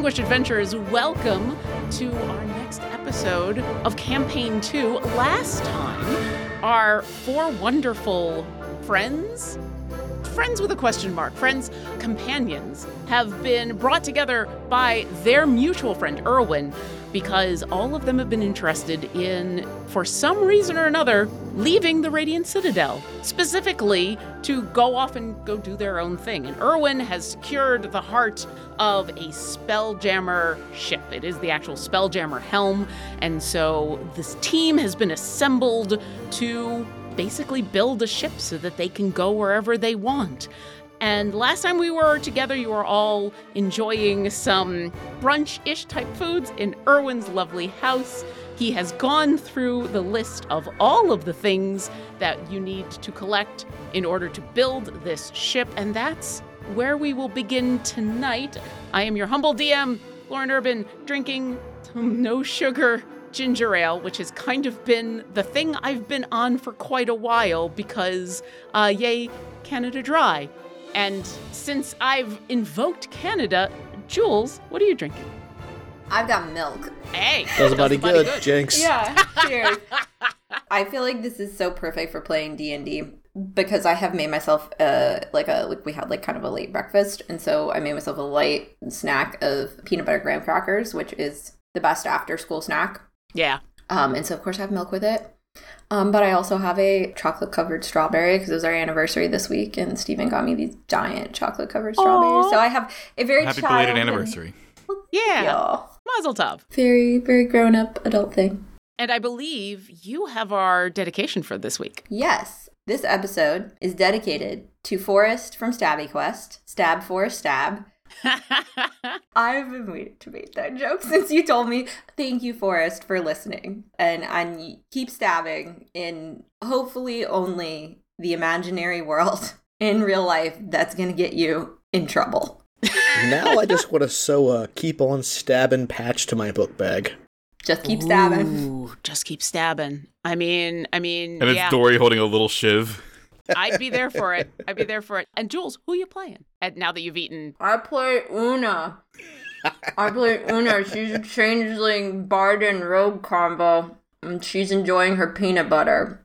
distinguished adventurers, welcome to our next episode of Campaign 2. Last time, our four wonderful friends, friends with a question mark, friends, companions, have been brought together by their mutual friend, Erwin, because all of them have been interested in, for some reason or another, leaving the Radiant Citadel, specifically to go off and go do their own thing. And Erwin has secured the heart of a Spelljammer ship. It is the actual Spelljammer helm. And so this team has been assembled to basically build a ship so that they can go wherever they want. And last time we were together, you were all enjoying some brunch ish type foods in Erwin's lovely house. He has gone through the list of all of the things that you need to collect in order to build this ship, and that's where we will begin tonight. I am your humble DM, Lauren Urban, drinking no sugar ginger ale, which has kind of been the thing I've been on for quite a while because, uh, yay, Canada Dry. And since I've invoked Canada, Jules, what are you drinking? I've got milk. Hey, That was about that's good. good. Jinx. Yeah, cheers. I feel like this is so perfect for playing D and D because I have made myself uh like a like we had like kind of a late breakfast, and so I made myself a light snack of peanut butter graham crackers, which is the best after school snack. Yeah. Um, and so of course I have milk with it. Um, but I also have a chocolate covered strawberry because it was our anniversary this week, and Stephen got me these giant chocolate covered strawberries. So I have a very Happy child belated and- anniversary. Yeah. Mazel tov. Very very grown up adult thing. And I believe you have our dedication for this week. Yes, this episode is dedicated to Forrest from Stabby Quest. Stab Forrest Stab. I've been waiting to make that joke since you told me. Thank you, Forrest, for listening. And and keep stabbing in hopefully only the imaginary world. In real life, that's gonna get you in trouble. Now I just want to sew a keep on stabbing patch to my book bag. Just keep stabbing. Ooh, just keep stabbing. I mean, I mean, And it's yeah, Dory holding a little shiv. I'd be there for it. I'd be there for it. And Jules, who you playing? And now that you've eaten, I play Una. I play Una. She's a changeling bard and rogue combo. And she's enjoying her peanut butter.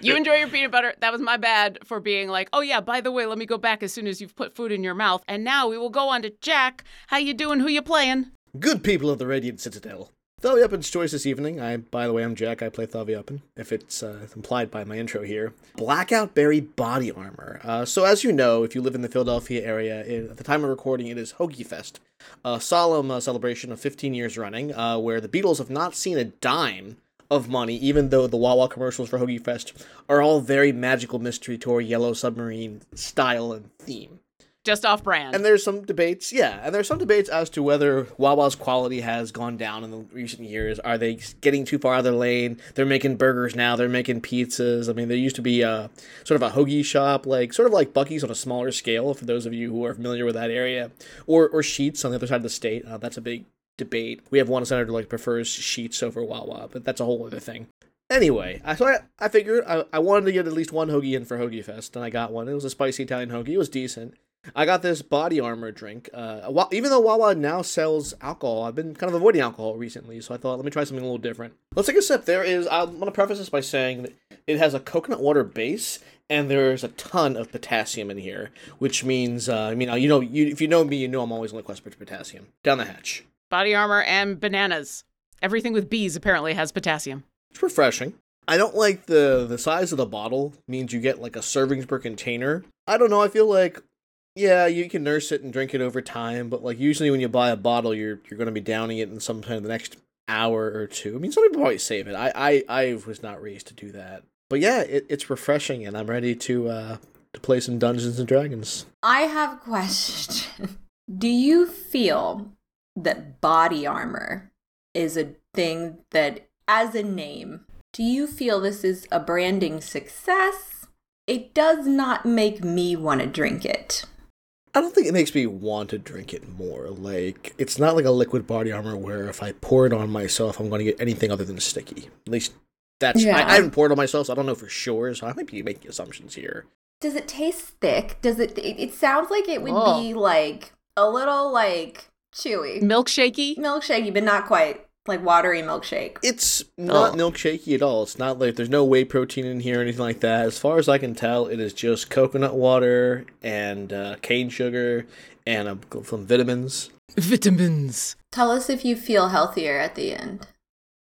You enjoy your peanut butter. That was my bad for being like, oh yeah, by the way, let me go back as soon as you've put food in your mouth. And now we will go on to Jack. How you doing? Who you playing? Good people of the Radiant Citadel. Thaviupin's choice this evening. I, by the way, I'm Jack. I play Thaviupin, if it's uh, implied by my intro here. Blackout Berry body armor. Uh, so, as you know, if you live in the Philadelphia area, it, at the time of recording, it is Hoagie Fest, a solemn uh, celebration of 15 years running, uh, where the Beatles have not seen a dime of money, even though the Wawa commercials for Hoagie Fest are all very magical mystery tour, Yellow Submarine style and theme. Just off brand. And there's some debates, yeah, and there's some debates as to whether Wawa's quality has gone down in the recent years. Are they getting too far out of their lane? They're making burgers now. They're making pizzas. I mean, there used to be a sort of a hoagie shop, like sort of like Buc-ee's on a smaller scale. For those of you who are familiar with that area, or or Sheetz on the other side of the state. Uh, that's a big debate. We have one senator like prefers Sheetz over Wawa, but that's a whole other thing. Anyway, I so I, I figured I, I wanted to get at least one hoagie in for Hoagie Fest, and I got one. It was a spicy Italian hoagie. It was decent. I got this body armor drink. Uh, even though Wawa now sells alcohol, I've been kind of avoiding alcohol recently, so I thought let me try something a little different. Let's take a sip. There is. I'm gonna preface this by saying that it has a coconut water base, and there's a ton of potassium in here, which means uh, I mean uh, you know you, if you know me, you know I'm always on the quest for potassium. Down the hatch. Body armor and bananas. Everything with bees apparently has potassium. It's refreshing. I don't like the the size of the bottle. Means you get like a servings per container. I don't know. I feel like yeah, you can nurse it and drink it over time, but like usually when you buy a bottle, you're you're going to be downing it in sometime in the next hour or two. I mean, some people probably save it. I I I was not raised to do that. But yeah, it, it's refreshing, and I'm ready to uh to play some Dungeons and Dragons. I have a question. Do you feel that body armor is a thing that, as a name, do you feel this is a branding success? It does not make me want to drink it. I don't think it makes me want to drink it more. Like it's not like a liquid body armor where if I pour it on myself, I'm going to get anything other than sticky. At least that's Yeah. I, I haven't poured it on myself, so I don't know for sure. So I might be making assumptions here. Does it taste thick? Does it? It, it sounds like it would Oh. be like a little like chewy, Milkshakey. milkshakey, but not quite like watery milkshake. It's not Oh. milkshakey at all. It's not like there's no whey protein in here or anything like that. As far as I can tell, it is just coconut water and uh, cane sugar and uh, some vitamins. Vitamins. Tell us if you feel healthier at the end.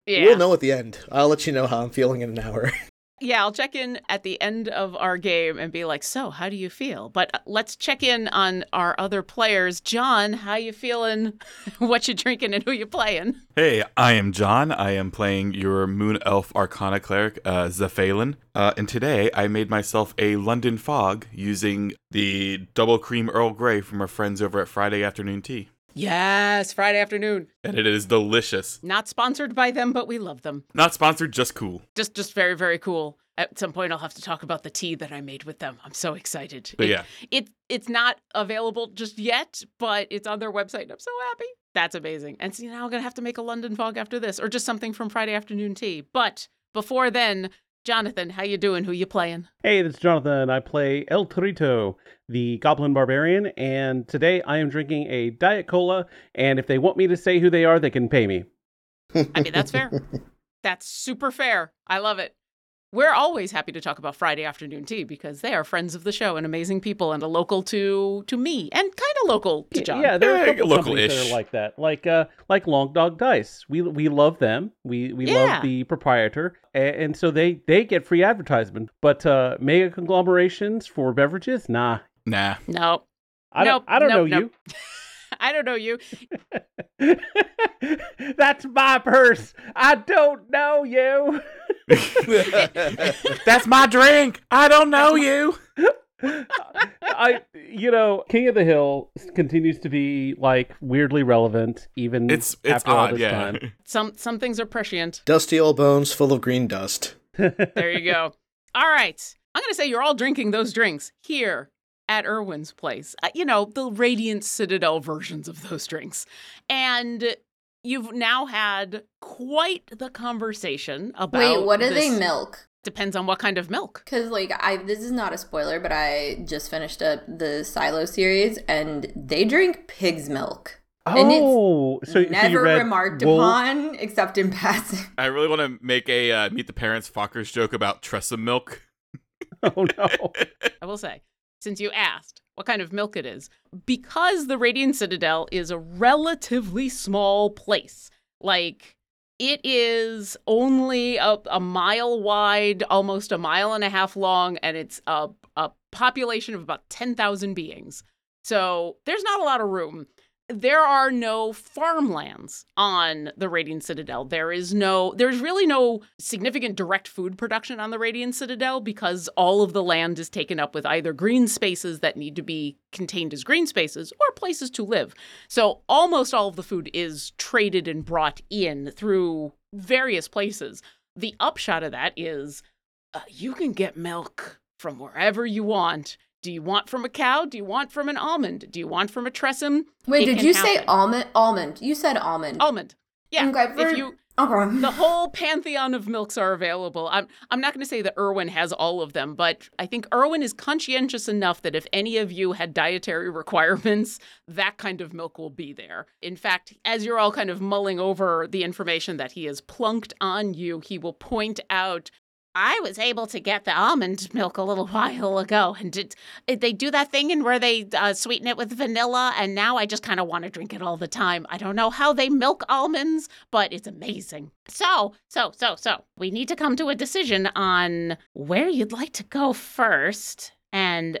Yeah. We'll know at the end. I'll let you know how I'm feeling in an hour. Yeah, I'll check in at the end of our game and be like, "So, how do you feel?" But uh, let's check in on our other players. John, how you feeling? what you drinking and who you playing? Hey, I am John. I am playing your Moon Elf Arcana cleric, uh. Uh, and today I made myself a London Fog using the double cream Earl Grey from our friends over at Friday Afternoon Tea. Yes, Friday afternoon. And it is delicious. Not sponsored by them, but we love them. Not sponsored, just cool. Just just very very cool. At some point I'll have to talk about the tea that I made with them. I'm so excited. But It- yeah, it it's not available just yet, but it's on their website. and I'm so happy. That's amazing. And see, now I'm gonna have to make a London fog after this, or just something from Friday afternoon tea. But before then, Jonathan, how you doing? Who you playing? Hey, this is Jonathan. I play El Torito, the Goblin Barbarian, and today I am drinking a Diet Cola. And if they want me to say who they are, they can pay me. I mean, that's fair. That's super fair. I love it. We're always happy to talk about Friday afternoon tea because they are friends of the show and amazing people and a local to to me and kind of local to John. Yeah, there are a couple companies local-ish. are like that, like uh, like Long Dog Dice. We we love them. We we Yeah. love the proprietor, and, and so they they get free advertisement. But uh, mega conglomerations for beverages, nah. nah. No, I don't Nope, I don't nope, know nope. I don't know you. you. That's my purse. I don't know you. That's my drink. I don't know you. I, you know, King of the Hill continues to be like weirdly relevant, even It's it's after all this yeah. time. Some some things are prescient. Dusty old bones full of green dust. There you go. all right. I'm going to say you're all drinking those drinks here at Irwin's place. Uh, you know, the Radiant Citadel versions of those drinks. And you've now had quite the conversation about Wait, what do they milk? Depends on what kind of milk. Because like I, this is not a spoiler, but I just finished up the Silo series, and they drink pig's milk. And it's oh, so, so you Never read remarked Wolf- upon, except in passing. I really want to make a uh, meet the parents Fockers joke about Tressym milk. Oh no. I will say, since you asked what kind of milk it is, because the Radiant Citadel is a relatively small place, like it is only a, a mile wide, almost a mile and a half long, and it's a, a population of about 10,000 beings. So there's not a lot of room. There are no farmlands on the Radiant Citadel. There is no, there's really no significant direct food production on the Radiant Citadel because all of the land is taken up with either green spaces that need to be contained as green spaces or places to live. So almost all of the food is traded and brought in through various places. The upshot of that is uh, you can get milk from wherever you want. Do you want from a cow? Do you want from an almond? Do you want from a tressym? Wait, It did you say almond? Almond. You said almond. Almond. Yeah. Okay, for- If you Okay. the whole pantheon of milks are available. I'm I'm not going to say that Irwin has all of them, but I think Irwin is conscientious enough that if any of you had dietary requirements, that kind of milk will be there. In fact, as you're all kind of mulling over the information that he has plunked on you, he will point out I was able to get the almond milk a little while ago, and it, it- they do that thing in where they uh, sweeten it with vanilla, and now I just kind of want to drink it all the time. I don't know how they milk almonds, but it's amazing. So, so, so, so, we need to come to a decision on where you'd like to go first, and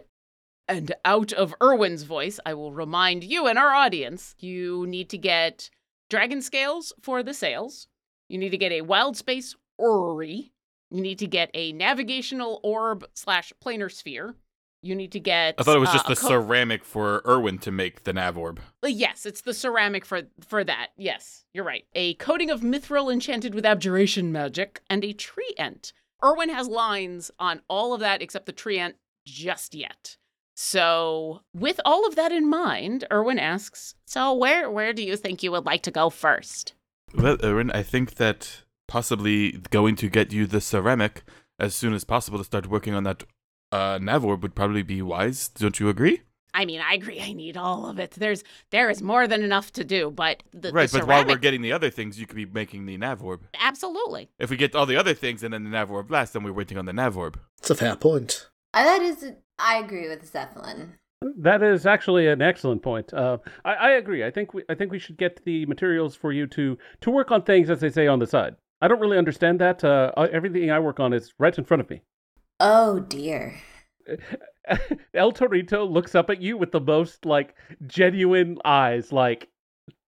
and out of Irwin's voice, I will remind you and our audience, you need to get dragon scales for the sails. You need to get a wild space orrery. You need to get a navigational orb slash planar sphere. You need to get. I thought it was uh, just the co- ceramic for Irwin to make the nav orb. Uh, Yes, it's the ceramic for for that. Yes, you're right. A coating of mithril enchanted with abjuration magic and a tree ent. Irwin has lines on all of that except the tree ent just yet. So, with all of that in mind, Irwin asks, "So where where do you think you would like to go first? Well, Irwin, I think that possibly going to get you the ceramic as soon as possible to start working on that uh, nav orb would probably be wise. Don't you agree? I mean, I agree. I need all of it. There's there is more than enough to do, but the, right, the but while we're getting the other things, you could be making the Navorb. absolutely. If we get all the other things and then the Navorb last, then we're waiting on the Navorb. It's a fair point. Uh, that is, I agree with Zeppelin. That is actually an excellent point. Uh, I, I agree. I think we I think we should get the materials for you to to work on things as they say on the side. I don't really understand that. Uh, everything I work on is right in front of me. Oh dear. El Torito looks up at you with the most like genuine eyes, like,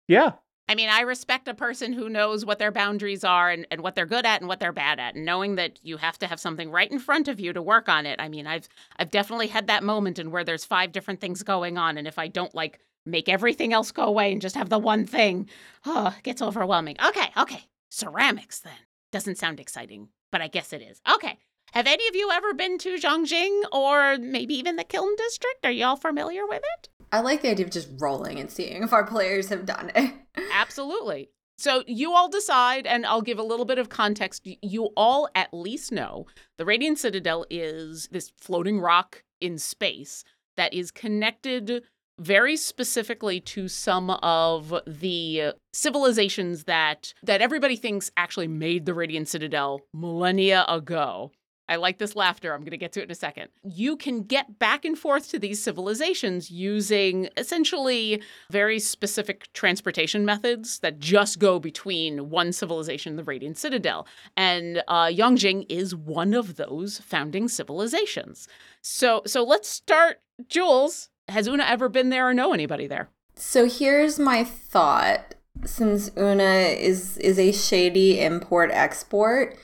yeah, I mean, I respect a person who knows what their boundaries are and, and what they're good at and what they're bad at. And knowing that you have to have something right in front of you to work on it. I mean, I've I've definitely had that moment in where there's five different things going on. And if I don't like make everything else go away and just have the one thing, oh, it gets overwhelming. Okay, okay. Ceramics then. Doesn't sound exciting, but I guess it is. Okay. Have any of you ever been to Yongjing or maybe even the Kiln District? Are y'all familiar with it? I like the idea of just rolling and seeing if our players have done it. Absolutely. So you all decide, and I'll give a little bit of context. You all at least know the Radiant Citadel is this floating rock in space that is connected very specifically to some of the civilizations that that everybody thinks actually made the Radiant Citadel millennia ago. I like this laughter. I'm going to get to it in a second. You can get back and forth to these civilizations using essentially very specific transportation methods that just go between one civilization and the Radiant Citadel. And uh, Yongjing is one of those founding civilizations. So, so let's start. Jules, has Una ever been there or know anybody there? So here's my thought. Since Una is is a shady import export,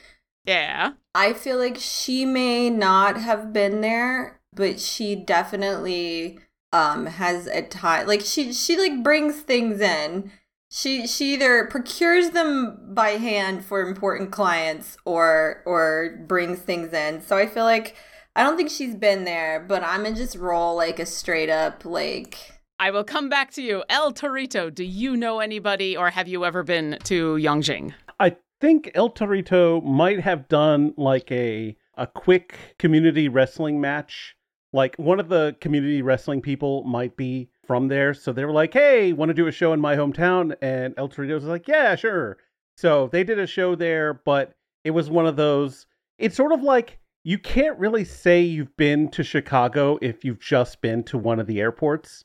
Yeah. I feel like she may not have been there, but she definitely um has a tie like she she like brings things in. She she either procures them by hand for important clients or or brings things in. So I feel like I don't think she's been there, but I'm gonna just roll like a straight up like I will come back to you. El Torito, do you know anybody or have you ever been to Yongjing? I think El Torito might have done like a a quick community wrestling match. Like one of the community wrestling people might be from there, so they were like, "Hey, want to do a show in my hometown?" And El Torito was like, "Yeah, sure." So they did a show there, but it was one of those. It's sort of like you can't really say you've been to Chicago if you've just been to one of the airports.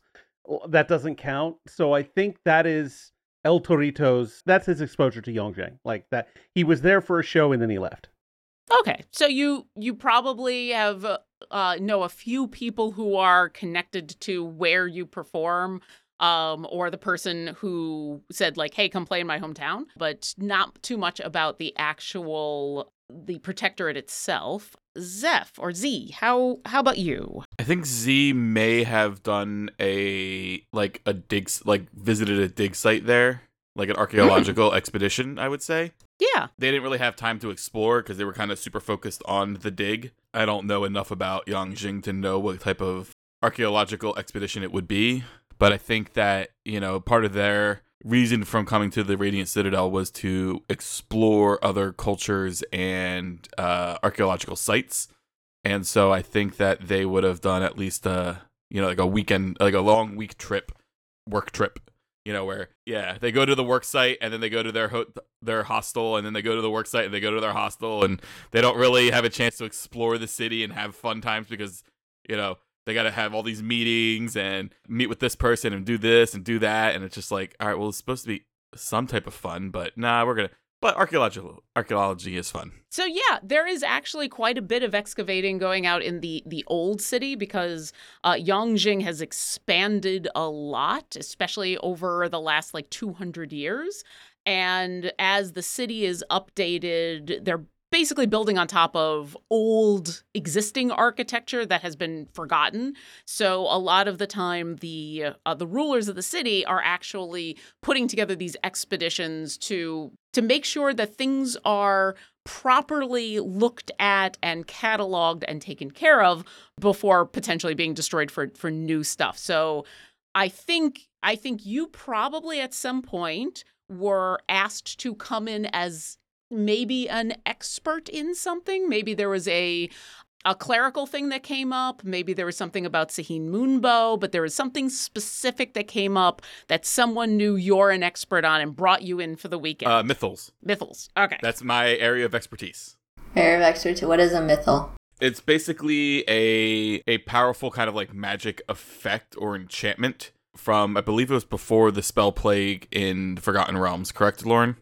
That doesn't count. So I think that is El Torito's that's his exposure to Yongjing. Like that he was there for a show and then he left. Okay, so you you probably have uh, know a few people who are connected to where you perform, um, or the person who said like, "Hey, come play in my hometown," but not too much about the actual the protectorate itself. Zeph or Z, how how about you? I think Z may have done a like a dig like visited a dig site there, like an mm. archaeological expedition. I would say Yeah, they didn't really have time to explore because they were kind of super focused on the dig. I don't know enough about Yongjing to know what type of archaeological expedition it would be, but I think that you know part of their reason from coming to the Radiant Citadel was to explore other cultures and uh, archaeological sites. And so I think that they would have done at least a you know like a weekend like a long week trip, work trip. You know where yeah they go to the work site and then they go to their ho- their hostel and then they go to the work site and they go to their hostel and they don't really have a chance to explore the city and have fun times because you know they got to have all these meetings and meet with this person and do this and do that and it's just like all right well it's supposed to be some type of fun but nah we're gonna but archaeological archaeology is fun So yeah, there is actually quite a bit of excavating going out in the the old city because uh, Yongjing has expanded a lot, especially over the last like 200 years. And as the city is updated, they're basically building on top of old existing architecture that has been forgotten. So a lot of the time, the uh, the rulers of the city are actually putting together these expeditions to to make sure that things are properly looked at and cataloged and taken care of before potentially being destroyed for for new stuff. So I think I think you probably at some point were asked to come in as maybe an expert in something. Maybe there was a a clerical thing that came up. Maybe there was something about Sehanine Moonbow, but there was something specific that came up that someone knew you're an expert on and brought you in for the weekend. Uh, mythals. Mythals. Okay. That's my area of expertise. Area of expertise. What is a mythal? It's basically a a powerful kind of like magic effect or enchantment from I believe it was before the spell plague in Forgotten Realms, correct, Lauren?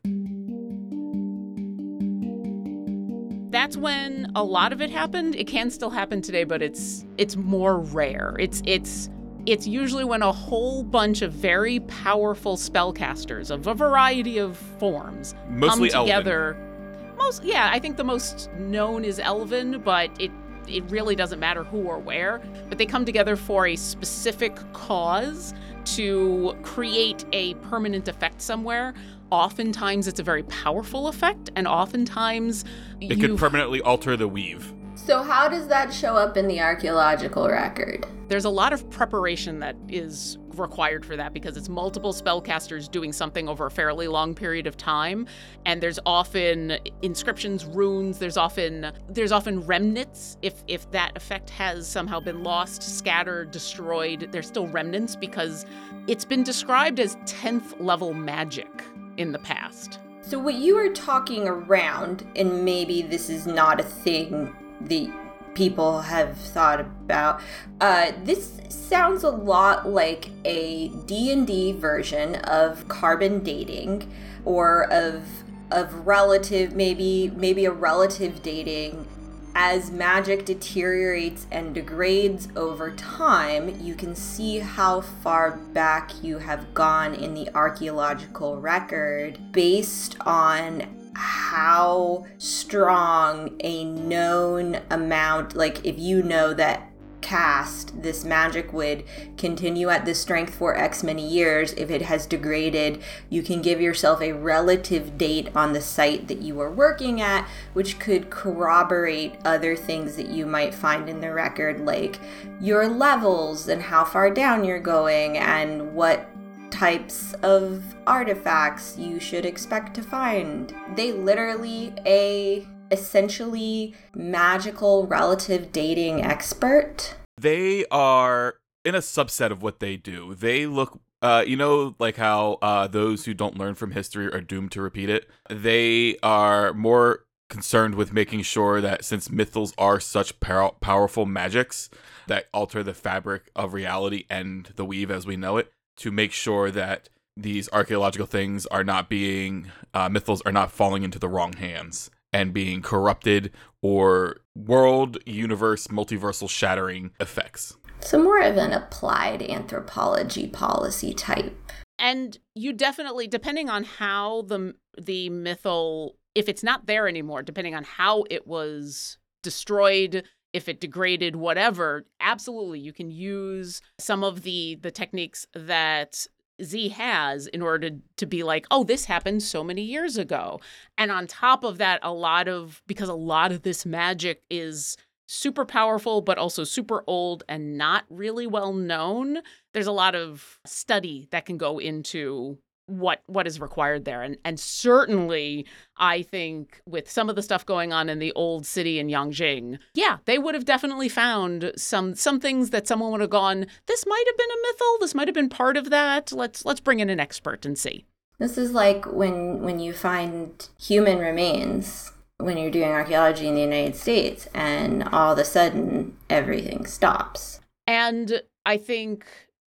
That's when a lot of it happened. It can still happen today, but it's it's more rare. It's it's it's usually when a whole bunch of very powerful spellcasters of a variety of forms Mostly come elven. together. Most yeah, I think the most known is Elven, but it it really doesn't matter who or where, but they come together for a specific cause to create a permanent effect somewhere. Oftentimes it's a very powerful effect, and oftentimes It you could permanently alter the weave. So how does that show up in the archaeological record? there's a lot of preparation that is required for that because it's multiple spellcasters doing something over a fairly long period of time. And there's often inscriptions runes there's often there's often remnants. If if that effect has somehow been lost scattered destroyed there's still remnants because it's been described as 10th level magic in the past. So what you are talking around, and maybe this is not a thing that people have thought about. Uh, this sounds a lot like a D&D version of carbon dating or of of relative maybe maybe a relative dating as magic deteriorates and degrades over time, you can see how far back you have gone in the archaeological record based on how strong a known amount, like if you know that cast this magic would continue at this strength for X many years. If it has degraded, you can give yourself a relative date on the site that you are working at, which could corroborate other things that you might find in the record, like your levels and how far down you're going and what types of artifacts you should expect to find. They literally a essentially magical relative dating expert. They are in a subset of what they do. They look uh, you know, like how uh, those who don't learn from history are doomed to repeat it. They are more concerned with making sure that since mythals are such pow- powerful magics that alter the fabric of reality and the weave as we know it, to make sure that these archaeological things are not being uh, mythals are not falling into the wrong hands and being corrupted or world universe multiversal shattering effects. So more of an applied anthropology policy type. and you definitely depending on how the the mythal if it's not there anymore depending on how it was destroyed if it degraded whatever absolutely you can use some of the the techniques that Z has in order to, to be like, oh, this happened so many years ago. And on top of that, a lot of, because a lot of this magic is super powerful, but also super old and not really well known, there's a lot of study that can go into what what is required there. And and certainly i think with some of the stuff going on in the old city in yongjing yeah. they would have definitely found some some things that someone would have gone this might have been a mythal. This might have been part of that. Let's let's bring in an expert and see. This is like when when you find human remains when you're doing archaeology in the United States and all of a sudden everything stops. And I think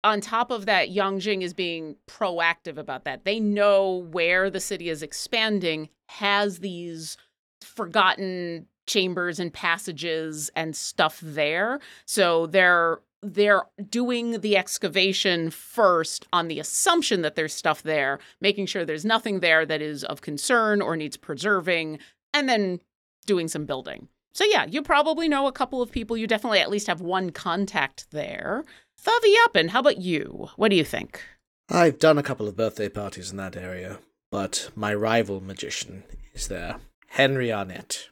on top of that, Yongjing is being proactive about that. They know where the city is expanding, has these forgotten chambers and passages and stuff there. So they're they're doing the excavation first on the assumption that there's stuff there, making sure there's nothing there that is of concern or needs preserving, and then doing some building. So yeah, you probably know a couple of people. You definitely at least have one contact there. Thavi Uppin, how about you? What do you think? I've done a couple of birthday parties in that area, but my rival magician is there. Henry Arnett.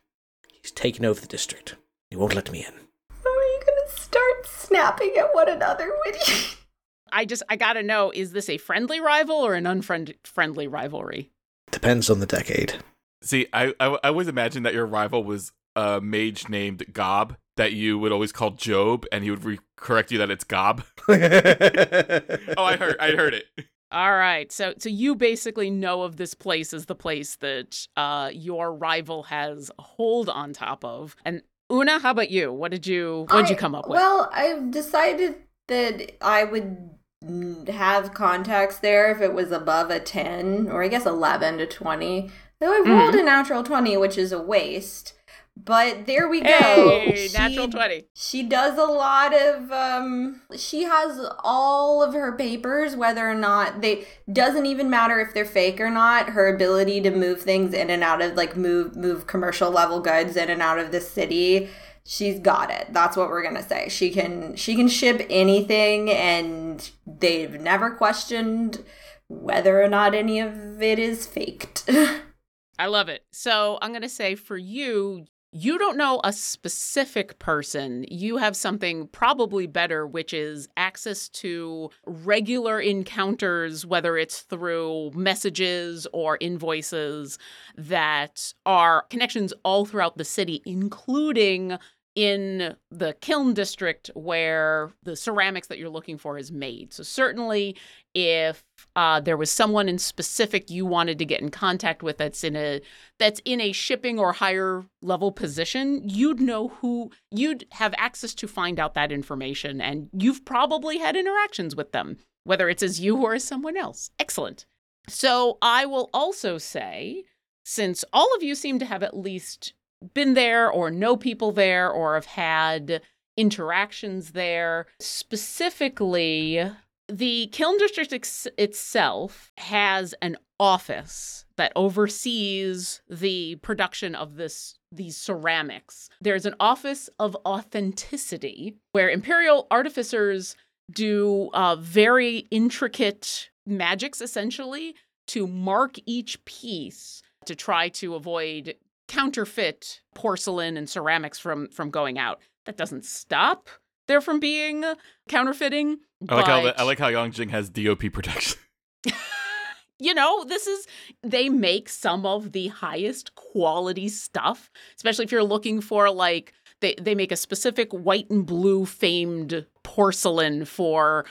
He's taken over the district. He won't let me in. Are you gonna start snapping at one another with you? I just I gotta know: is this a friendly rival or an unfriendly rivalry? Depends on the decade. See, I, I I always imagined that your rival was a mage named Gob, that you would always call Job, and he would re- correct you that it's Gob. oh, I heard, I heard it. All right. So so you basically know of this place as the place that uh your rival has a hold on top of. And Una, how about you? What did you what did you come up with? Well, I've decided that I would have contacts there if it was above a 10 or I guess 11 to 20. Though I've rolled a natural 20, which is a waste. But there we go. hey, She- natural 20. She does a lot of um she has all of her papers whether or not they doesn't even matter if they're fake or not. Her ability to move things in and out of like move move commercial level goods in and out of the city. She's got it. That's what we're going to say. She can she can ship anything and they've never questioned whether or not any of it is faked. I love it. So I'm going to say for you, you don't know a specific person. You have something probably better, which is access to regular encounters, whether it's through messages or invoices that are connections all throughout the city, including in the kiln district where the ceramics that you're looking for is made. So certainly if uh, there was someone in specific you wanted to get in contact with that's in a that's in a shipping or higher level position, you'd know who you'd have access to find out that information and you've probably had interactions with them, whether it's as you or as someone else. Excellent. So I will also say since all of you seem to have at least been there or know people there or have had interactions there. Specifically, the Kiln District ex- itself has an office that oversees the production of this these ceramics. There's an office of authenticity where imperial artificers do uh, very intricate magics essentially to mark each piece to try to avoid counterfeit porcelain and ceramics from from going out. That doesn't stop there from being counterfeiting. I like how the, I like how Yongjing has DOP protection. you know, this is they make some of the highest quality stuff, especially if you're looking for like they they make a specific white and blue famed porcelain for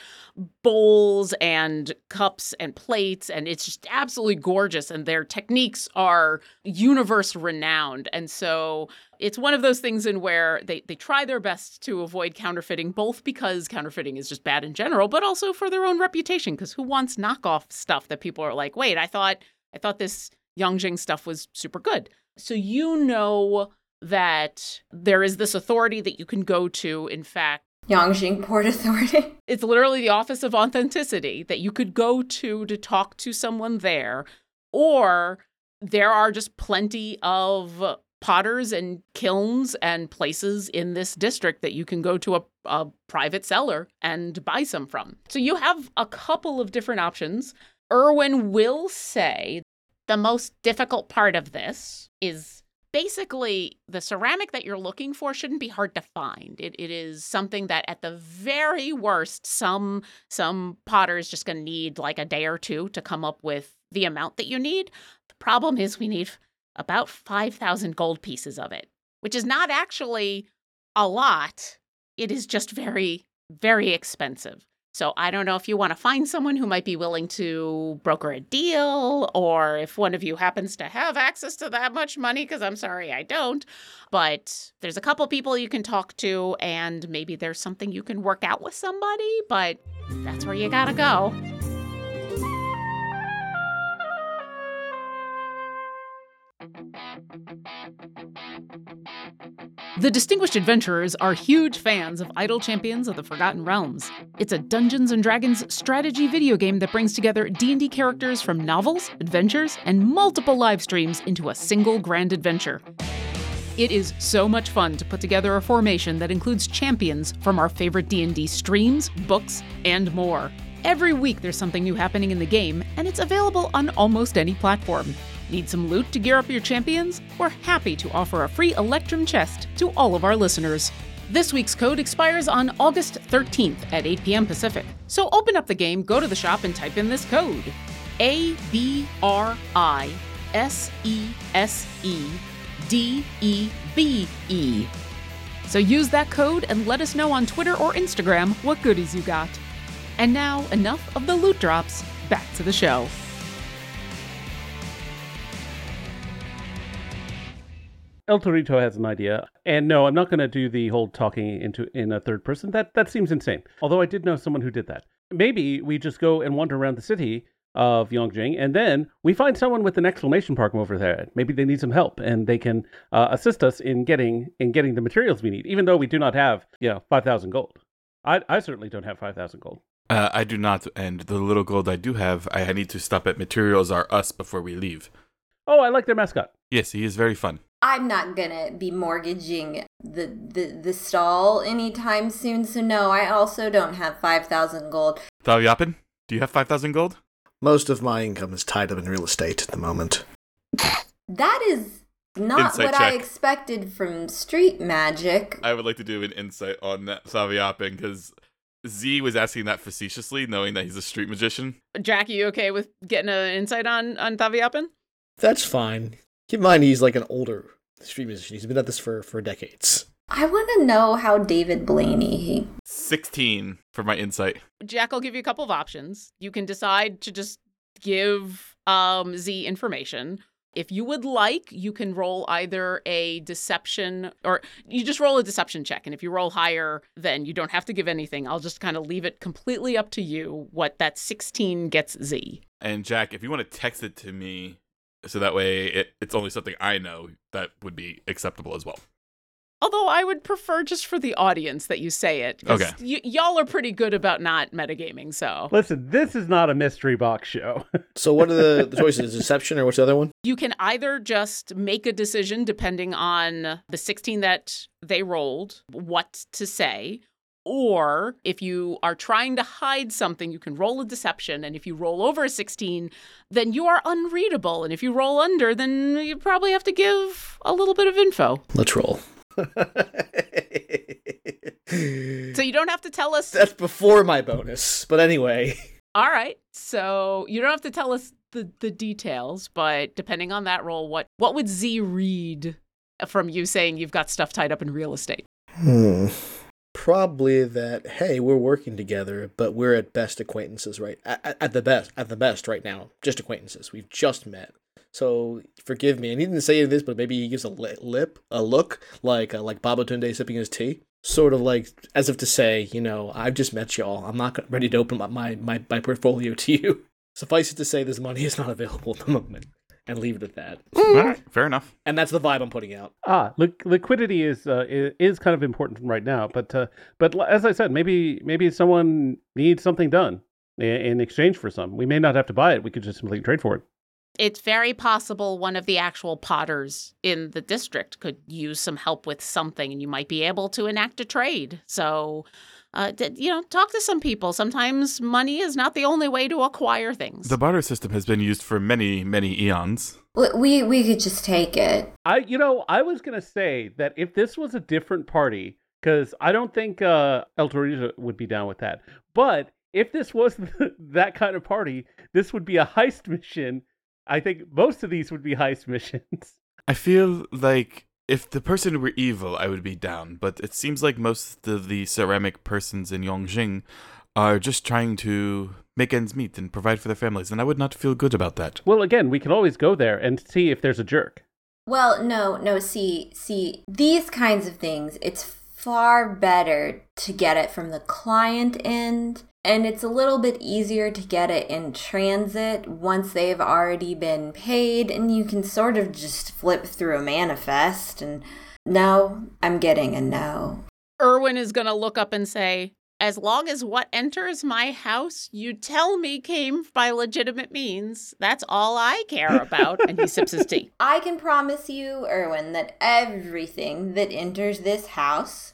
bowls and cups and plates and it's just absolutely gorgeous and their techniques are universe renowned. And so it's one of those things in where they, they try their best to avoid counterfeiting both because counterfeiting is just bad in general but also for their own reputation because who wants knockoff stuff that people are like wait i thought i thought this Yongjing stuff was super good. So you know that there is this authority that you can go to in fact. Yongjing Port Authority. it's literally the office of authenticity that you could go to to talk to someone there or there are just plenty of potters and kilns and places in this district that you can go to a, a private seller and buy some from. So you have a couple of different options. Irwin will say the most difficult part of this is basically the ceramic that you're looking for shouldn't be hard to find. It, it is something that at the very worst, some some potter is just going to need like a day or two to come up with the amount that you need. The problem is we need about 5,000 gold pieces of it, which is not actually a lot. It is just very, very expensive. So I don't know if you want to find someone who might be willing to broker a deal or if one of you happens to have access to that much money because I'm sorry I don't. But there's a couple people you can talk to and maybe there's something you can work out with somebody, but that's where you got to go. The Distinguished Adventurers are huge fans of Idle Champions of the Forgotten Realms. It's a Dungeons and Dragons strategy video game that brings together D&D characters from novels, adventures, and multiple live streams into a single grand adventure. It is so much fun to put together a formation that includes champions from our favorite D&D streams, books, and more. Every week there's something new happening in the game, and it's available on almost any platform. Need some loot to gear up your champions? We're happy to offer a free Electrum chest to all of our listeners. This week's code expires on August 13th at 8 p.m. Pacific. So open up the game, go to the shop, and type in this code A B R I S E S E D E B E. So use that code and let us know on Twitter or Instagram what goodies you got. And now, enough of the loot drops. Back to the show. El Torito has an idea, and no, I'm not going to do the whole talking into in a third person. That that seems insane. Although I did know someone who did that. Maybe we just go and wander around the city of Yongjing, and then we find someone with an exclamation mark over there. Maybe they need some help, and they can uh, assist us in getting in getting the materials we need. Even though we do not have, you know, five thousand gold. I I certainly don't have five thousand gold. Uh, I do not, and the little gold I do have, I need to stop at Materials Are Us before we leave. Oh, I like their mascot. Yes, he is very fun. I'm not gonna be mortgaging the, the, the stall anytime soon, so no, I also don't have 5,000 gold. Thao Yapin, do you have 5,000 gold? Most of my income is tied up in real estate at the moment. That is not Insight what I expected from street magic. I would like to do an insight on that Thao Yapin because Z was asking that facetiously, knowing that he's a street magician. Jackie, you okay with getting an insight on on Thaviupin? That's fine. Keep in mind, he's like an older street musician. He's been at this for, for decades. I want to know how David Blaney. He, 16 for my insight. Jack, I'll give you a couple of options. You can decide to just give um, Z information. If you would like, you can roll either a deception or you just roll a deception check. And if you roll higher, then you don't have to give anything. I'll just kind of leave it completely up to you what that 16 gets Z. And Jack, if you want to text it to me so that way it, it's only something I know, that would be acceptable as well. Although I would prefer just for the audience that you say it. Okay. Y- y'all are pretty good about not metagaming, so. Listen, this is not a mystery box show. So, what are the, the choices? Deception or what's the other one? You can either just make a decision depending on the 16 that they rolled, what to say, or if you are trying to hide something, you can roll a deception. And if you roll over a 16, then you are unreadable. And if you roll under, then you probably have to give a little bit of info. Let's roll. So you don't have to tell us. That's before my bonus. But anyway. All right. So you don't have to tell us the, the details, but depending on that roll, what, what would Z read from you saying you've got stuff tied up in real estate? Hmm. Probably that. Hey, we're working together, but we're at best acquaintances, right? At, at- the best, at the best, right now, just acquaintances. We've just met. So forgive me. And he didn't say this, but maybe he gives a lip, a look, like uh, like Babatunde sipping his tea, sort of like as if to say, you know, I've just met y'all. I'm not ready to open my, my, my portfolio to you. Suffice it to say, this money is not available at the moment, and leave it at that. All right, fair enough. And that's the vibe I'm putting out. Ah, li- liquidity is, uh, is kind of important right now, but uh, but as I said, maybe maybe someone needs something done i- in exchange for some. We may not have to buy it. We could just simply trade for it. it's very possible one of the actual potters in the district could use some help with something and you might be able to enact a trade so uh, you know talk to some people sometimes money is not the only way to acquire things The barter system has been used for many, many eons. we, we, we could just take it. I, you know, I was gonna say that if this was a different party, because I don't think uh, El Torito would be down with that. But if this was that kind of party, this would be a heist mission. I think most of these would be heist missions. I feel like if the person were evil, I would be down, but it seems like most of the ceramic persons in Yongjing are just trying to make ends meet and provide for their families, and I would not feel good about that. well, again, we can always go there and see if there's a jerk. Well, no, no, see, see, these kinds of things, it's far better to get it from the client end, and it's a little bit easier to get it in transit once they've already been paid, and you can sort of just flip through a manifest and no, I'm getting a no. Erwin is going to look up and say as long as what enters my house you tell me came by legitimate means that's all i care about and he sips his tea I can promise you, Erwin, that everything that enters this house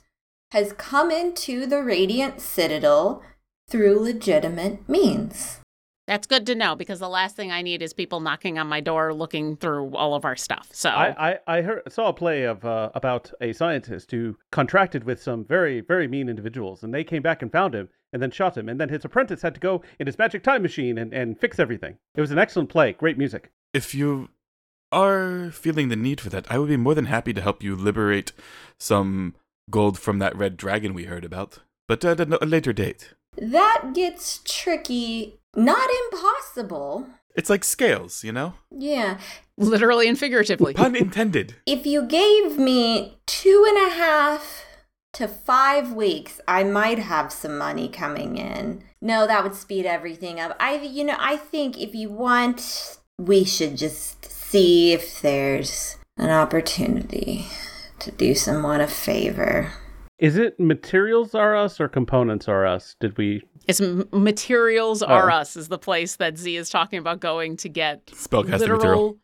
has come into the Radiant Citadel through legitimate means. That's good to know because the last thing I need is people knocking on my door looking through all of our stuff. So I, I, I heard, saw a play of uh, about a scientist who contracted with some very, very mean individuals, and they came back and found him and then shot him. And then his apprentice had to go in his magic time machine and, and fix everything. It was an excellent play, great music. If you are feeling the need for that, I would be more than happy to help you liberate some gold from that red dragon we heard about, but at a, a later date. That gets tricky. Not impossible. It's like scales, you know? Yeah. Literally and figuratively. Pun intended. If you gave me two and a half to five weeks, I might have some money coming in. No, that would speed everything up. I, you know, I think if you want, we should just see if there's an opportunity to do someone a favor. Is it materials are us or components are us? Did we? It's m- materials are Oh. us is the place that Z is talking about going to get Spellcasting literal. material.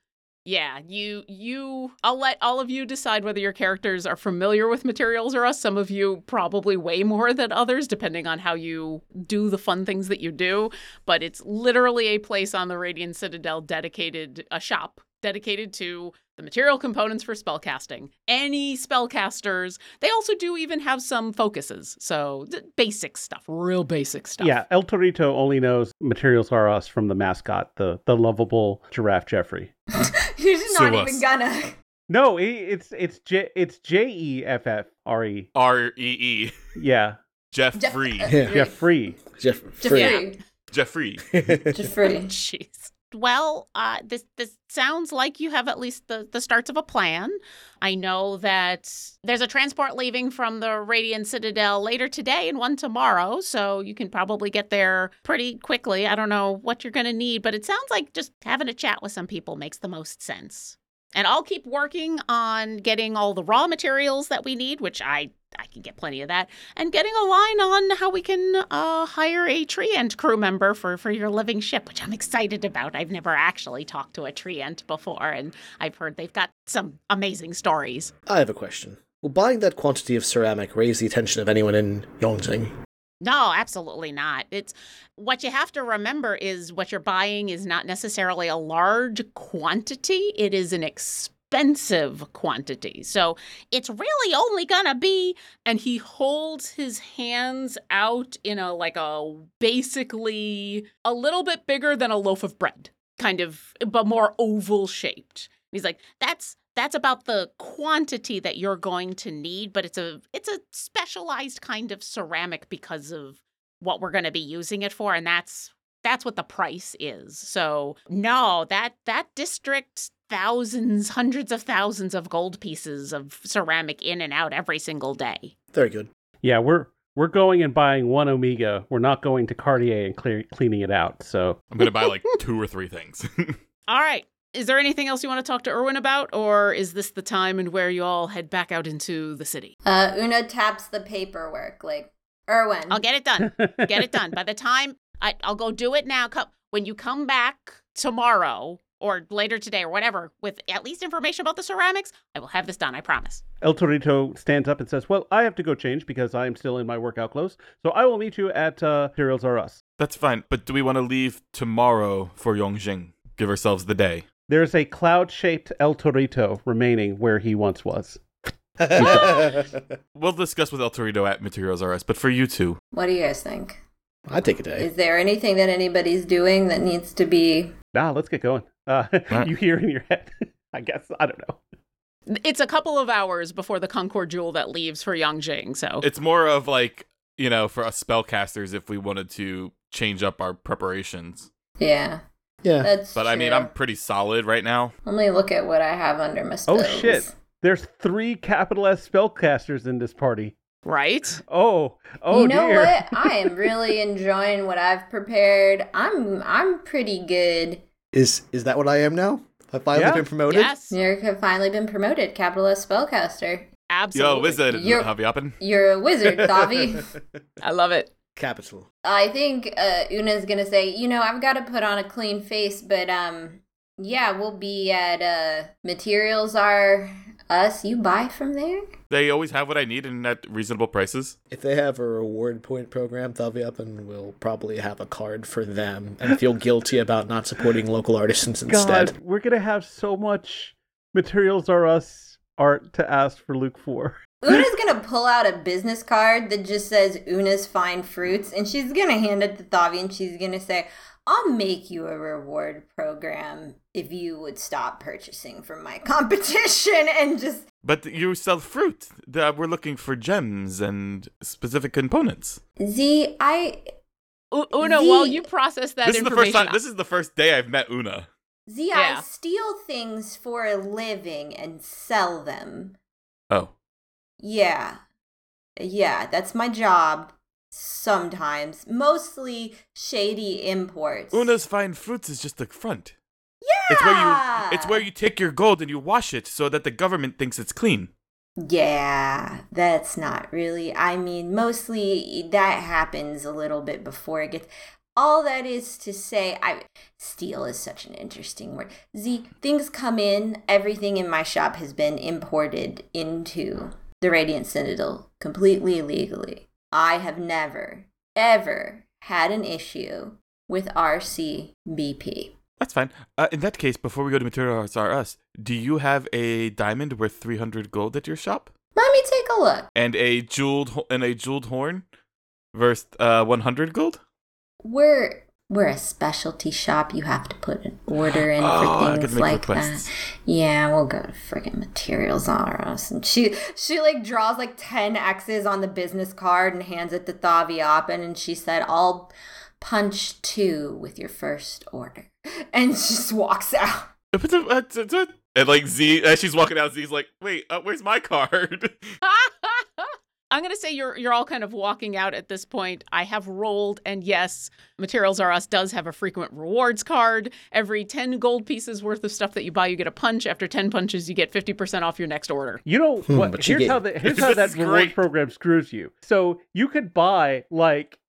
Yeah, you you. I'll let all of you decide whether your characters are familiar with materials or us. Some of you probably way more than others, depending on how you do the fun things that you do. But it's literally a place on the Radiant Citadel dedicated a shop dedicated to the material components for spellcasting. Any spellcasters. They also do even have some focuses. So d- basic stuff, real basic stuff. Yeah, El Torito only knows materials are us from the mascot, the the lovable giraffe Jeffrey. You're just Sue not us. even gonna. No, he- it's it's J it's J E F F R E. R E E. Yeah, Jeff Jeff- Free. uh, Jeffrey. Jeff, Jeffrey. Jeffrey. Jeffrey. Jeez. Well, uh, this this sounds like you have at least the, the starts of a plan. I know that there's a transport leaving from the Radiant Citadel later today and one tomorrow, so you can probably get there pretty quickly. I don't know what you're going to need, but it sounds like just having a chat with some people makes the most sense. And I'll keep working on getting all the raw materials that we need, which I I can get plenty of that, and getting a line on how we can uh, hire a treant crew member for for your living ship, which I'm excited about. I've never actually talked to a treant before, and I've heard they've got some amazing stories. I have a question. Will buying that quantity of ceramic raise the attention of anyone in Yongjing? No, absolutely not. It's what you have to remember is what you're buying is not necessarily a large quantity, it is an expensive quantity. So it's really only gonna be and he holds his hands out in a like a basically a little bit bigger than a loaf of bread, kind of but more oval shaped. He's like, that's that's about the quantity that you're going to need, but it's a it's a specialized kind of ceramic because of what we're going to be using it for, and that's that's what the price is. So no, that that district thousands, hundreds of thousands of gold pieces of ceramic in and out every single day. Very good. Yeah, we're we're going and buying one Omega. We're not going to Cartier and clear, cleaning it out. So I'm gonna buy like two or three things. All right. Is there anything else you want to talk to Erwin about, or is this the time and where you all head back out into the city? Uh, Una taps the paperwork like, Erwin. I'll get it done. Get it done. By the time I, I'll go do it now. Come when you come back tomorrow or later today or whatever with at least information about the ceramics, I will have this done. I promise. El Torito stands up and says, "Well, I have to go change because I am still in my workout clothes. So I will meet you at uh, Materials Are Us. That's fine. But do we want to leave tomorrow for Yongjing? Give ourselves the day. There's a cloud-shaped El Torito remaining where he once was. We'll discuss with El Torito at Materials RS, But for you two, What do you guys think? I'd take a day. Is there anything that anybody's doing that needs to be? Nah, let's get going. Uh, right. you hear in your head. I guess I don't know. It's a couple of hours before the Concord Jewel that leaves for Yongjing, so it's more of like you know for us spellcasters if we wanted to change up our preparations. Yeah, yeah. that's. But I mean. I'm pretty solid right now. Let me look at what I have under my spell. Oh shit! There's three capital S spellcasters in this party. right? Oh, oh you know dear. what? I am really enjoying what I've prepared. I'm I'm pretty good. Is is that what I am now? Have I finally Yeah. been promoted? Yes. You've finally been promoted, capital S spellcaster. Absolutely. Yo, wizard, You're- have you happen? You're a wizard, Thavi. I love it. Capital. I think uh, Una's gonna say, you know, I've got to put on a clean face, but um, yeah, we'll be at uh, materials are us. You buy from there. They always have what I need and at reasonable prices. If they have a reward point program, Thaviupin will be up and we'll probably have a card for them and feel guilty about not supporting local artisans instead. God, we're gonna have so much materials are us art to ask for Luke for. Una's gonna pull out a business card that just says Una's fine fruits, and she's gonna hand it to Thavi, and she's gonna say, I'll make you a reward program if you would stop purchasing from my competition and just But you sell fruit. The- We're looking for gems and specific components. Z I U- Una, The- while you process that this is the first time. This is the first day I've met Una. Z Yeah. I steal things for a living and sell them. Oh, Yeah. Yeah, that's my job. Sometimes. Mostly shady imports. Una's fine fruits is just the front. yeah. It's where you. It's where you take your gold and you wash it so that the government thinks it's clean. Yeah, that's not really. I mean, mostly that happens a little bit before it gets. All that is to say, I steal is such an interesting word. Z things come in. Everything in my shop has been imported into the Radiant Citadel completely illegally. I have never, ever had an issue with RCBP. That's fine. Uh, in that case, before we go to Materials R Us, do you have a diamond worth 300 gold at your shop? Let me take a look. And a jeweled ho- and a jeweled horn worth uh, 100 gold? We're we're a specialty shop. You have to put an order in Oh, for things like requests. that. Yeah, we'll go to friggin' materials on us. And she she like draws like ten X's on the business card and hands it to Thaviupin and she said, I'll punch two with your first order. And she just walks out. And like Z, as she's walking out, Z's like, "Wait, uh, where's my card?" I'm gonna say you're you're all kind of walking out at this point. I have rolled, and yes, Materials R Us does have a frequent rewards card. Every ten gold pieces worth of stuff that you buy, you get a punch. After ten punches, you get fifty percent off your next order. You know Hmm, what? but she Here's how gave- the, here's how This that is reward great. program screws you. So you could buy like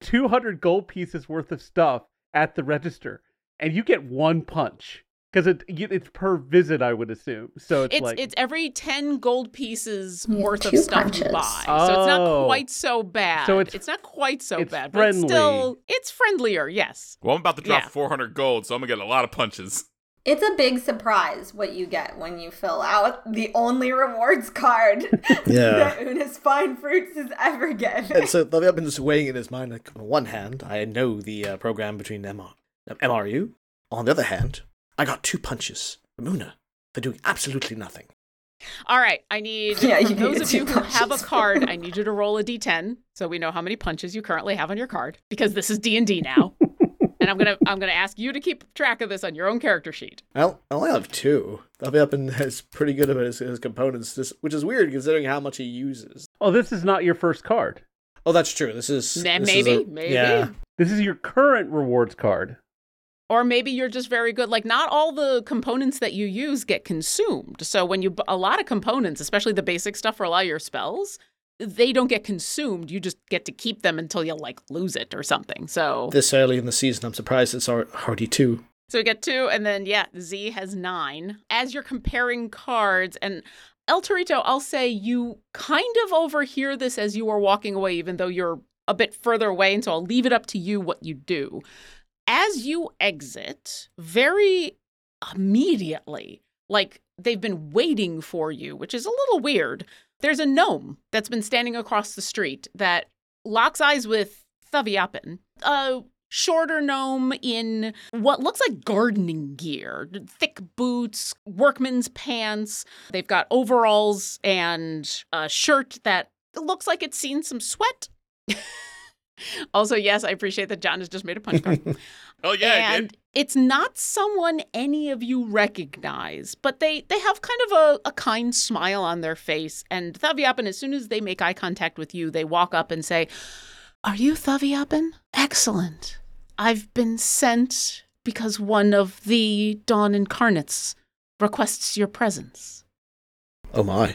200 gold pieces worth of stuff at the register, and you get one punch because it it's per visit, I would assume. So it's, It's like it's every ten gold pieces Yeah, worth of stuff punches. you buy, so it's not Oh. quite so bad. So it's- it's not quite so it's bad, but it's friendly. still it's friendlier. Yes. well, I'm about to drop Yeah. 400 gold, so I'm gonna get a lot of punches. It's a big surprise what you get when you fill out the only rewards card Yeah. that Una's Fine Fruits has ever given. And so I've been just weighing in his mind. Like, on one hand, I know the uh, program between MR, MRU. On the other hand, I got two punches from Una for doing absolutely nothing. All right, I need Yeah, for you those of you who have a card, I need you to roll a d10 so we know how many punches you currently have on your card because this is D&D now. and I'm going to I'm going to ask you to keep track of this on your own character sheet. Well, I only have two. I'll up and is pretty good about his, his components, just, which is weird considering how much he uses. oh, this is not your first card. Oh, that's true. This is Nah, this is maybe, a- maybe. Yeah, This is your current rewards card. Or maybe you're just very good. Like not all the components that you use get consumed. So when you a lot of components, especially the basic stuff for a lot of your spells, they don't get consumed. You just get to keep them until you like lose it or something. So this early in the season, I'm surprised it's al- already two. So we get two, and then yeah, Z has nine. As you're comparing cards, and El Torito, I'll say you kind of overhear this as you are walking away, even though you're a bit further away, and so I'll leave it up to you what you do. As you exit, very immediately, like they've been waiting for you, which is a little weird. There's a gnome that's been standing across the street that locks eyes with Thaviupin, a shorter gnome in what looks like gardening gear, thick boots, workman's pants. They've got overalls and a shirt that looks like it's seen some sweat. also, yes, I appreciate that John has just made a punch card. Oh yeah, and it's not someone any of you recognize, but they they have kind of a, a kind smile on their face. And Thaviupin, as soon as they make eye contact with you, they walk up and say, Are you Thaviupin? Excellent. I've been sent because one of the Dawn Incarnates requests your presence. Oh my.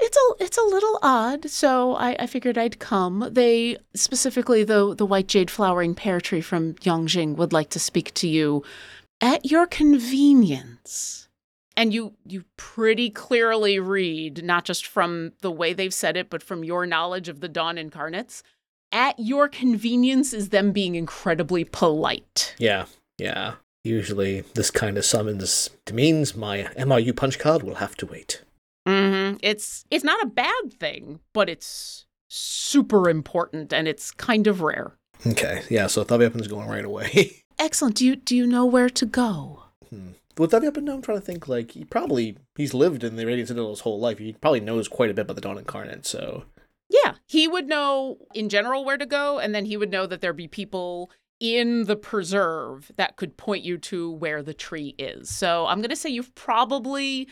It's a it's a little odd, so I, I figured I'd come. They specifically the the white jade flowering pear tree from Yongjing would like to speak to you at your convenience. And you you pretty clearly read, not just from the way they've said it, but from your knowledge of the Dawn incarnates. At your convenience is them being incredibly polite. Yeah, yeah. Usually, this kind of summons means my MRU punch card will have to wait. Hmm It's it's not a bad thing, but it's super important and it's kind of rare. Okay, yeah. So Thubby going right away. Excellent. Do you do you know where to go? hmm. With Thubby Up, I'm trying to think. Like he probably he's lived in the Radiant Citadel his whole life. He probably knows quite a bit about the Dawn Incarnate. So Yeah, he would know in general where to go, and then he would know that there'd be people in the preserve that could point you to where the tree is. So I'm going to say you've probably.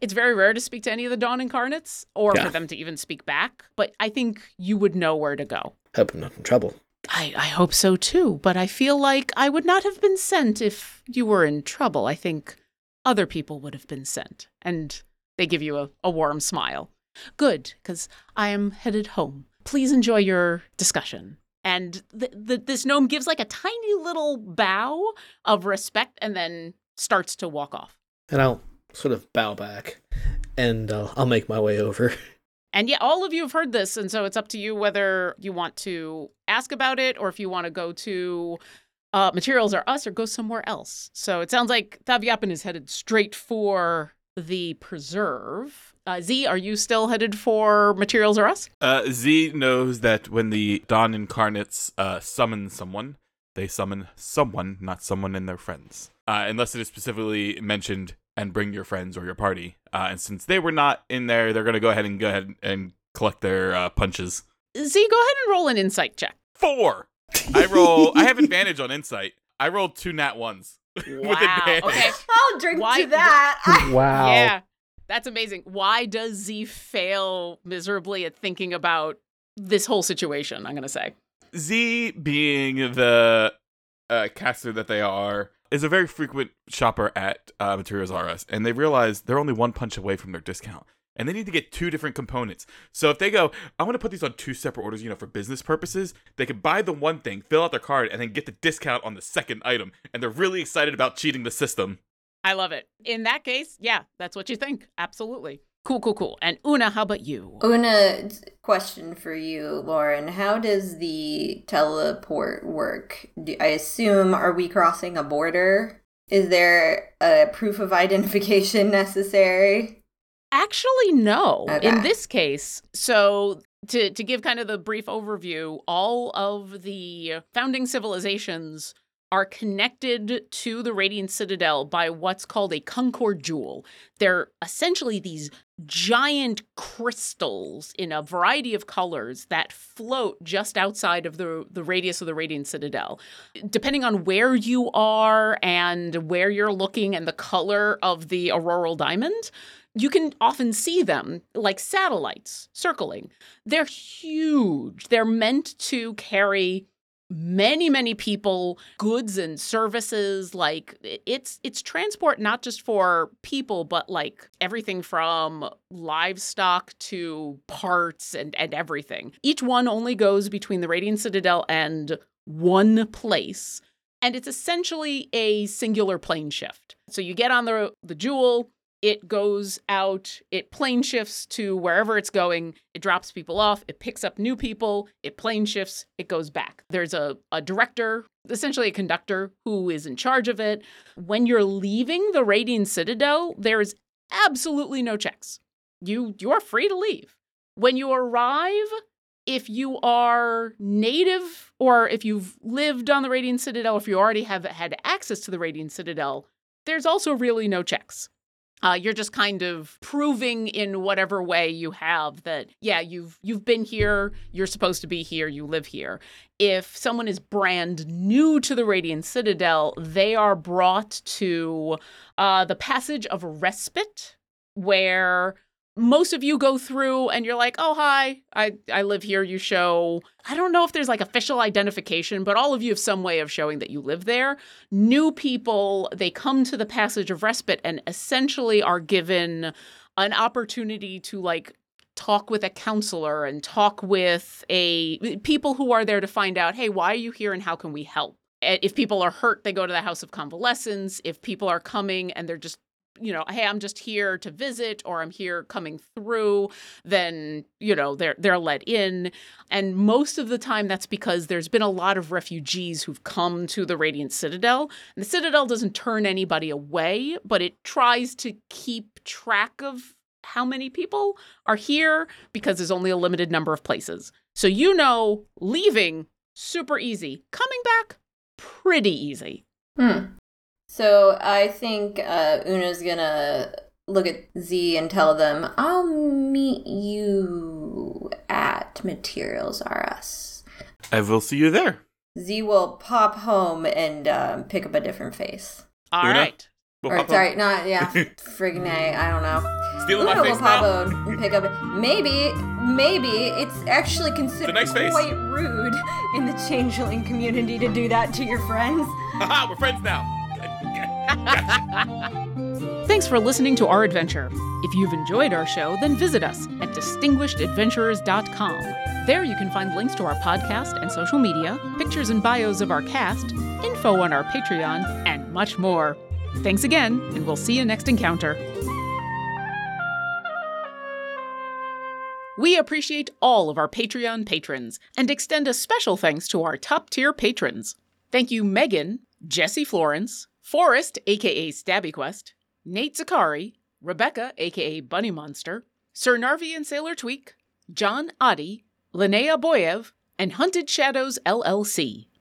It's very rare to speak to any of the Dawn incarnates or Yeah. for them to even speak back, but I think you would know where to go. hope I'm not in trouble. I, I hope so too, but I feel like I would not have been sent if you were in trouble. I think other people would have been sent. And they give you a, a warm smile. Good, because I am headed home. Please enjoy your discussion. And th- th- this gnome gives like a tiny little bow of respect and then starts to walk off. And I'll sort of bow back, and uh, I'll make my way over. And yeah, all of you have heard this, and so it's up to you whether you want to ask about it or if you want to go to uh, Materials R Us or go somewhere else. So it sounds like Thaviupin is headed straight for the preserve. Uh, Z, are you still headed for Materials R Us? Uh, Z knows that when the Dawn Incarnates uh, summon someone, they summon someone, not someone and their friends. Uh, unless it is specifically mentioned and bring your friends or your party. Uh, and since they were not in there, they're going to go ahead and go ahead and collect their uh, punches. Z, go ahead and roll an insight check. Four. I roll. I have advantage on insight. I rolled two nat ones. with Wow. advantage. Okay. I'll drink Why- to that. Wow. Yeah, that's amazing. Why does Z fail miserably at thinking about this whole situation? I'm going to say. Z, being the uh, caster that they are, is a very frequent shopper at uh, Materials R Us, and they realize they're only one punch away from their discount. And they need to get two different components. So if they go, I want to put these on two separate orders, you know, for business purposes, they could buy the one thing, fill out their card, and then get the discount on the second item. And they're really excited about cheating the system. I love it. In that case, yeah, that's what you think. Absolutely. Cool, cool, cool. And Una, how about you? Una, question for you, Lauren. How does the teleport work? Do, I assume, are we crossing a border? Is there a proof of identification necessary? Actually, no. Okay. In this case, so to to give kind of the brief overview, all of the founding civilizations are connected to the Radiant Citadel by what's called a Concord jewel. They're essentially these giant crystals in a variety of colors that float just outside of the, the radius of the Radiant Citadel. Depending on where you are and where you're looking and the color of the auroral diamond, you can often see them like satellites circling. They're huge. They're meant to carry many many people goods and services like it's it's transport not just for people but like everything from livestock to parts and and everything. Each one only goes between the radiant citadel and one place and it's essentially a singular plane shift. So you get on the the jewel it goes out, it plane shifts to wherever it's going, it drops people off, it picks up new people, it plane shifts, it goes back. There's a, a director, essentially a conductor, who is in charge of it. When you're leaving the Radiant Citadel, there's absolutely no checks. You you are free to leave. When you arrive, if you are native or if you've lived on the Radiant Citadel, if you already have had access to the Radiant Citadel, there's also really no checks. Uh, you're just kind of proving in whatever way you have that yeah you've you've been here you're supposed to be here you live here. If someone is brand new to the radiant citadel they are brought to uh, the passage of respite where most of you go through and you're like, oh, hi, I, I live here. You show, I don't know if there's like official identification, but all of you have some way of showing that you live there. New people, they come to the passage of respite and essentially are given an opportunity to like talk with a counselor and talk with a people who are there to find out, hey, why are you here and how can we help? Eh, If people are hurt, they go to the House of Convalescence. If people are coming and they're just you know, hey, I'm just here to visit or I'm here coming through, then, you know, they're they're let in. And most of the time that's because there's been a lot of refugees who've come to the Radiant Citadel. And the Citadel doesn't turn anybody away, but it tries to keep track of how many people are here because there's only a limited number of places. So you know, leaving super easy. Coming back, pretty easy. Hmm. So I think uh, Una's gonna look at Z and tell them, I'll meet you at Materials R Us. I will see you there. Z will pop home and um, pick up a different face. All Una? right. We'll or sorry, up. not yeah, Frigne, I don't know. Stealing my Una will pop now. out and pick up. Maybe, maybe it's actually considered nice face. quite rude in the changeling community to do that to your friends. Haha, we're friends now. Thanks for listening to our adventure. If you've enjoyed our show, then visit us at distinguishedadventurers.com. There you can find links to our podcast and social media, pictures and bios of our cast, info on our Patreon, and much more. Thanks again, and we'll see you next encounter. We appreciate all of our Patreon patrons and extend a special thanks to our top tier patrons. Thank you, Megan, Jesse Florence, Forrest, aka StabbyQuest, Nate Zakari, Rebecca, aka Bunny Monster, Sir Narvi and Sailor Tweak, John Adi, Linnea Boyev, and Hunted Shadows LLC.